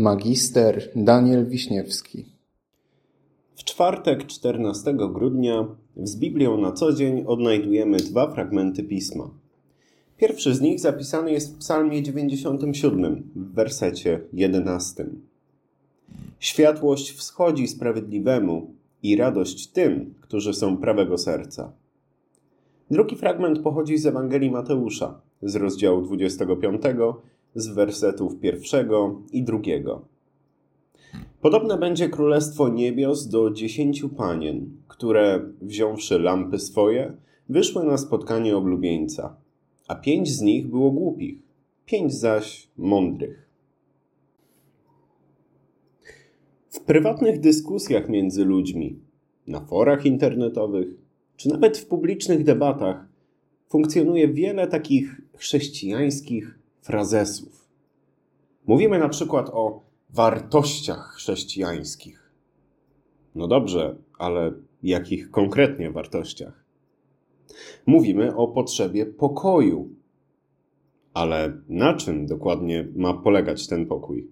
Magister Daniel Wiśniewski. W czwartek 14 grudnia z Biblią na co dzień odnajdujemy dwa fragmenty pisma. Pierwszy z nich zapisany jest w Psalmie 97 w wersecie 11. Światłość wschodzi sprawiedliwemu i radość tym, którzy są prawego serca. Drugi fragment pochodzi z Ewangelii Mateusza z rozdziału 25 z wersetów pierwszego i drugiego. Podobne będzie królestwo niebios do dziesięciu panien, które, wziąwszy lampy swoje, wyszły na spotkanie oblubieńca, a pięć z nich było głupich, pięć zaś mądrych. W prywatnych dyskusjach między ludźmi, na forach internetowych, czy nawet w publicznych debatach funkcjonuje wiele takich chrześcijańskich frazesów. Mówimy na przykład o wartościach chrześcijańskich. No dobrze, ale jakich konkretnie wartościach? Mówimy o potrzebie pokoju. Ale na czym dokładnie ma polegać ten pokój?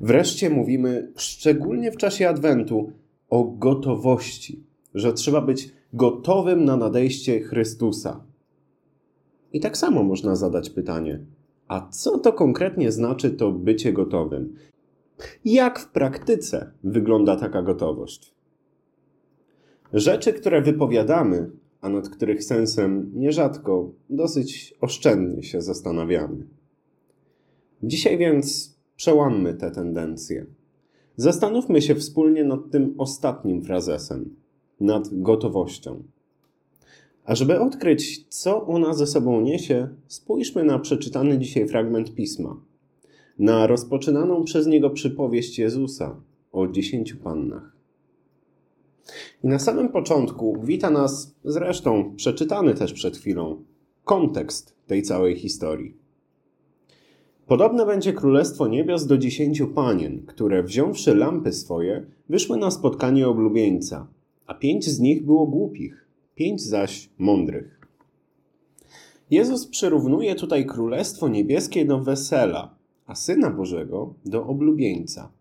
Wreszcie mówimy, szczególnie w czasie Adwentu, o gotowości, że trzeba być gotowym na nadejście Chrystusa. I tak samo można zadać pytanie: a co to konkretnie znaczy to bycie gotowym? Jak w praktyce wygląda taka gotowość? Rzeczy, które wypowiadamy, a nad których sensem nierzadko dosyć oszczędnie się zastanawiamy. Dzisiaj więc przełammy te tendencje. Zastanówmy się wspólnie nad tym ostatnim frazesem, nad gotowością. A żeby odkryć, co ona ze sobą niesie, spójrzmy na przeczytany dzisiaj fragment pisma, na rozpoczynaną przez niego przypowieść Jezusa o dziesięciu pannach. I na samym początku wita nas, zresztą przeczytany też przed chwilą, kontekst tej całej historii. Podobne będzie królestwo niebios do dziesięciu panien, które wziąwszy lampy swoje, wyszły na spotkanie oblubieńca, a pięć z nich było głupich pięć zaś mądrych. Jezus przyrównuje tutaj Królestwo Niebieskie do wesela, a Syna Bożego do oblubieńca.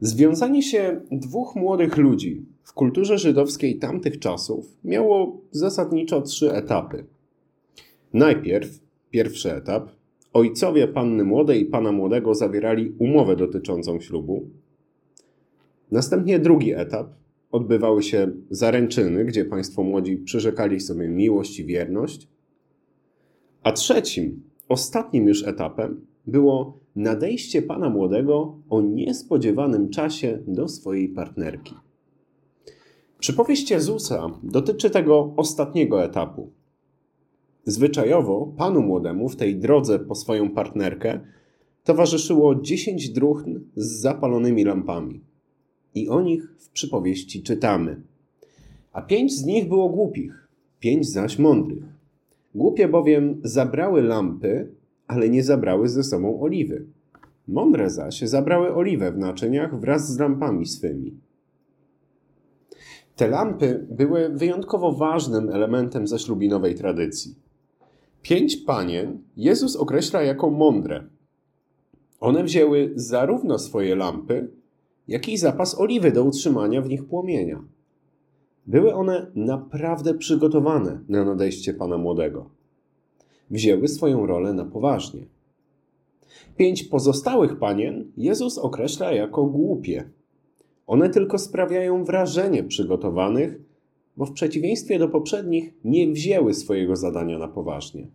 Związanie się dwóch młodych ludzi w kulturze żydowskiej tamtych czasów miało zasadniczo trzy etapy. Najpierw, pierwszy etap, ojcowie panny młodej i pana młodego zawierali umowę dotyczącą ślubu. Następnie drugi etap, odbywały się zaręczyny, gdzie państwo młodzi przyrzekali sobie miłość i wierność. A trzecim, ostatnim już etapem było nadejście pana młodego o niespodziewanym czasie do swojej partnerki. Przypowieść Jezusa dotyczy tego ostatniego etapu. Zwyczajowo panu młodemu w tej drodze po swoją partnerkę towarzyszyło dziesięć druchn z zapalonymi lampami i o nich w przypowieści czytamy. A pięć z nich było głupich, pięć zaś mądrych. Głupie bowiem zabrały lampy, ale nie zabrały ze sobą oliwy. Mądre zaś zabrały oliwę w naczyniach wraz z lampami swymi. Te lampy były wyjątkowo ważnym elementem zaślubinowej tradycji. Pięć panien Jezus określa jako mądre. One wzięły zarówno swoje lampy, jak i zapas oliwy do utrzymania w nich płomienia. Były one naprawdę przygotowane na nadejście Pana Młodego. Wzięły swoją rolę na poważnie. Pięć pozostałych panien Jezus określa jako głupie. One tylko sprawiają wrażenie przygotowanych, bo w przeciwieństwie do poprzednich nie wzięły swojego zadania na poważnie.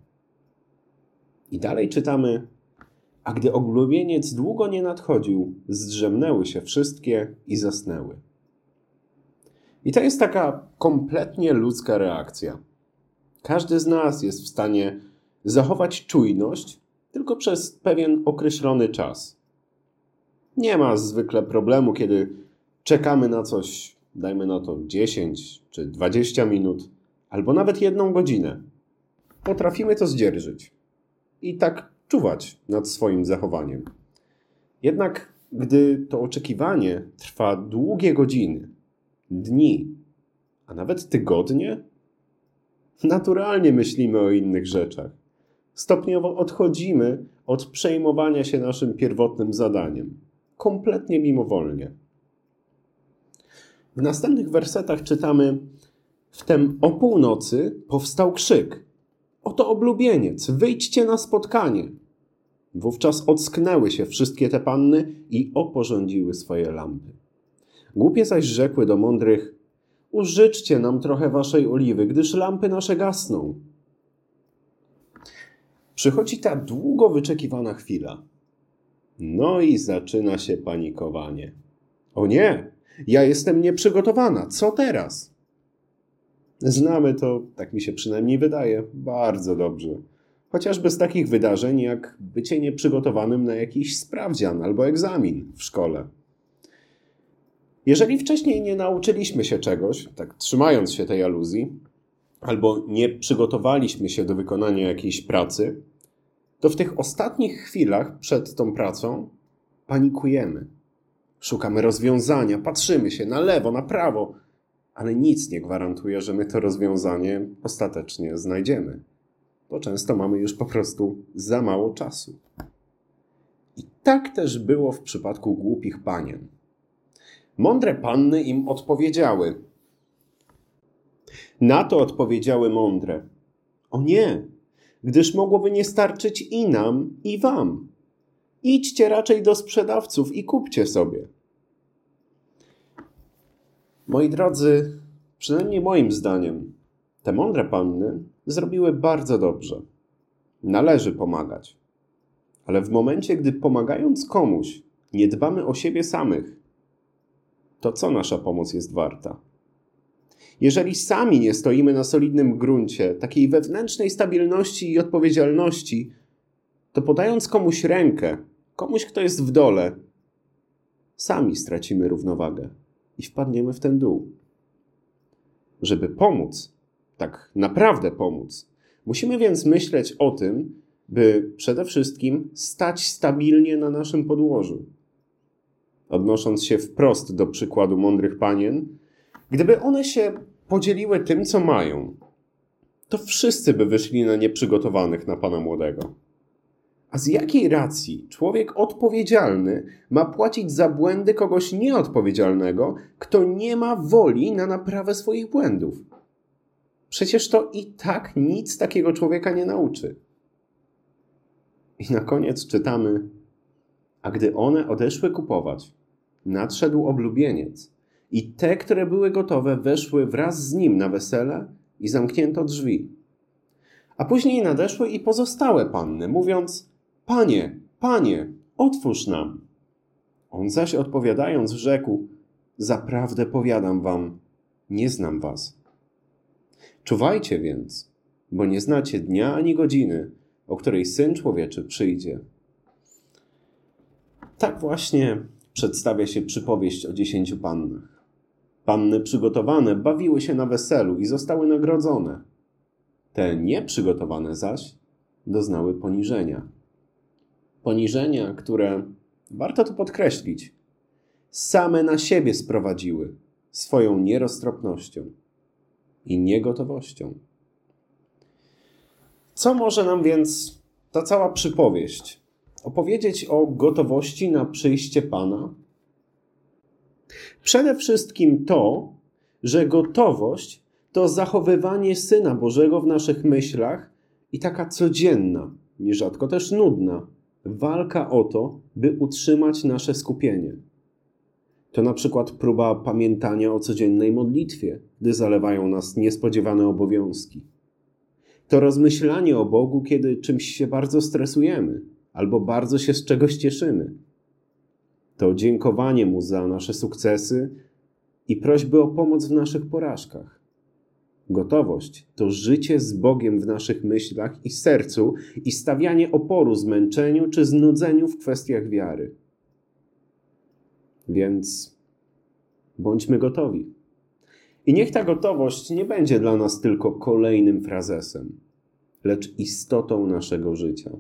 I dalej czytamy a gdy oglubieniec długo nie nadchodził, zdrzemnęły się wszystkie i zasnęły. I to jest taka kompletnie ludzka reakcja. Każdy z nas jest w stanie zachować czujność tylko przez pewien określony czas. Nie ma zwykle problemu, kiedy czekamy na coś, dajmy na to 10 czy 20 minut, albo nawet jedną godzinę. Potrafimy to zdzierżyć. I tak czuwać nad swoim zachowaniem. Jednak gdy to oczekiwanie trwa długie godziny, dni, a nawet tygodnie, naturalnie myślimy o innych rzeczach. Stopniowo odchodzimy od przejmowania się naszym pierwotnym zadaniem. Kompletnie mimowolnie. W następnych wersetach czytamy: Wtem o północy powstał krzyk. Oto oblubieniec, wyjdźcie na spotkanie. Wówczas ocknęły się wszystkie te panny i oporządziły swoje lampy. Głupie zaś rzekły do mądrych: Użyczcie nam trochę waszej oliwy, gdyż lampy nasze gasną. Przychodzi ta długo wyczekiwana chwila. No i zaczyna się panikowanie. O nie, ja jestem nieprzygotowana. Co teraz? Znamy to, tak mi się przynajmniej wydaje, bardzo dobrze. Chociażby z takich wydarzeń jak bycie nieprzygotowanym na jakiś sprawdzian albo egzamin w szkole. Jeżeli wcześniej nie nauczyliśmy się czegoś, tak trzymając się tej aluzji, albo nie przygotowaliśmy się do wykonania jakiejś pracy, to w tych ostatnich chwilach przed tą pracą panikujemy. Szukamy rozwiązania, patrzymy się na lewo, na prawo, ale nic nie gwarantuje, że my to rozwiązanie ostatecznie znajdziemy, bo często mamy już po prostu za mało czasu. I tak też było w przypadku głupich panien. Mądre panny im odpowiedziały. Na to odpowiedziały mądre: O nie, gdyż mogłoby nie starczyć i nam, i wam. Idźcie raczej do sprzedawców i kupcie sobie. Moi drodzy, przynajmniej moim zdaniem, te mądre panny zrobiły bardzo dobrze. Należy pomagać. Ale w momencie, gdy pomagając komuś, nie dbamy o siebie samych, to co nasza pomoc jest warta? Jeżeli sami nie stoimy na solidnym gruncie takiej wewnętrznej stabilności i odpowiedzialności, to podając komuś rękę, komuś, kto jest w dole, sami stracimy równowagę i wpadniemy w ten dół. Żeby pomóc, tak naprawdę pomóc, musimy więc myśleć o tym, by przede wszystkim stać stabilnie na naszym podłożu. Odnosząc się wprost do przykładu mądrych panien, gdyby one się podzieliły tym, co mają, to wszyscy by wyszli na nieprzygotowanych na pana młodego. A z jakiej racji człowiek odpowiedzialny ma płacić za błędy kogoś nieodpowiedzialnego, kto nie ma woli na naprawę swoich błędów? Przecież to i tak nic takiego człowieka nie nauczy. I na koniec czytamy: A gdy one odeszły kupować, nadszedł oblubieniec, i te, które były gotowe, weszły wraz z nim na wesele i zamknięto drzwi. A później nadeszły i pozostałe panny, mówiąc: Panie, panie, otwórz nam. On zaś odpowiadając, rzekł: Zaprawdę powiadam wam, nie znam was. Czuwajcie więc, bo nie znacie dnia ani godziny, o której syn człowieczy przyjdzie. Tak właśnie przedstawia się przypowieść o dziesięciu pannach. Panny przygotowane bawiły się na weselu i zostały nagrodzone. Te nieprzygotowane zaś doznały poniżenia. Poniżenia, które, warto to podkreślić, same na siebie sprowadziły swoją nieroztropnością i niegotowością. Co może nam więc ta cała przypowieść opowiedzieć o gotowości na przyjście Pana? Przede wszystkim to, że gotowość to zachowywanie Syna Bożego w naszych myślach i taka codzienna, nierzadko też nudna, walka o to, by utrzymać nasze skupienie. To na przykład próba pamiętania o codziennej modlitwie, gdy zalewają nas niespodziewane obowiązki. To rozmyślanie o Bogu, kiedy czymś się bardzo stresujemy albo bardzo się z czegoś cieszymy. To dziękowanie Mu za nasze sukcesy i prośby o pomoc w naszych porażkach. Gotowość to życie z Bogiem w naszych myślach i sercu i stawianie oporu zmęczeniu czy znudzeniu w kwestiach wiary. Więc bądźmy gotowi. I niech ta gotowość nie będzie dla nas tylko kolejnym frazesem, lecz istotą naszego życia.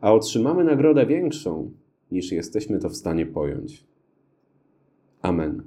A otrzymamy nagrodę większą, niż jesteśmy to w stanie pojąć. Amen.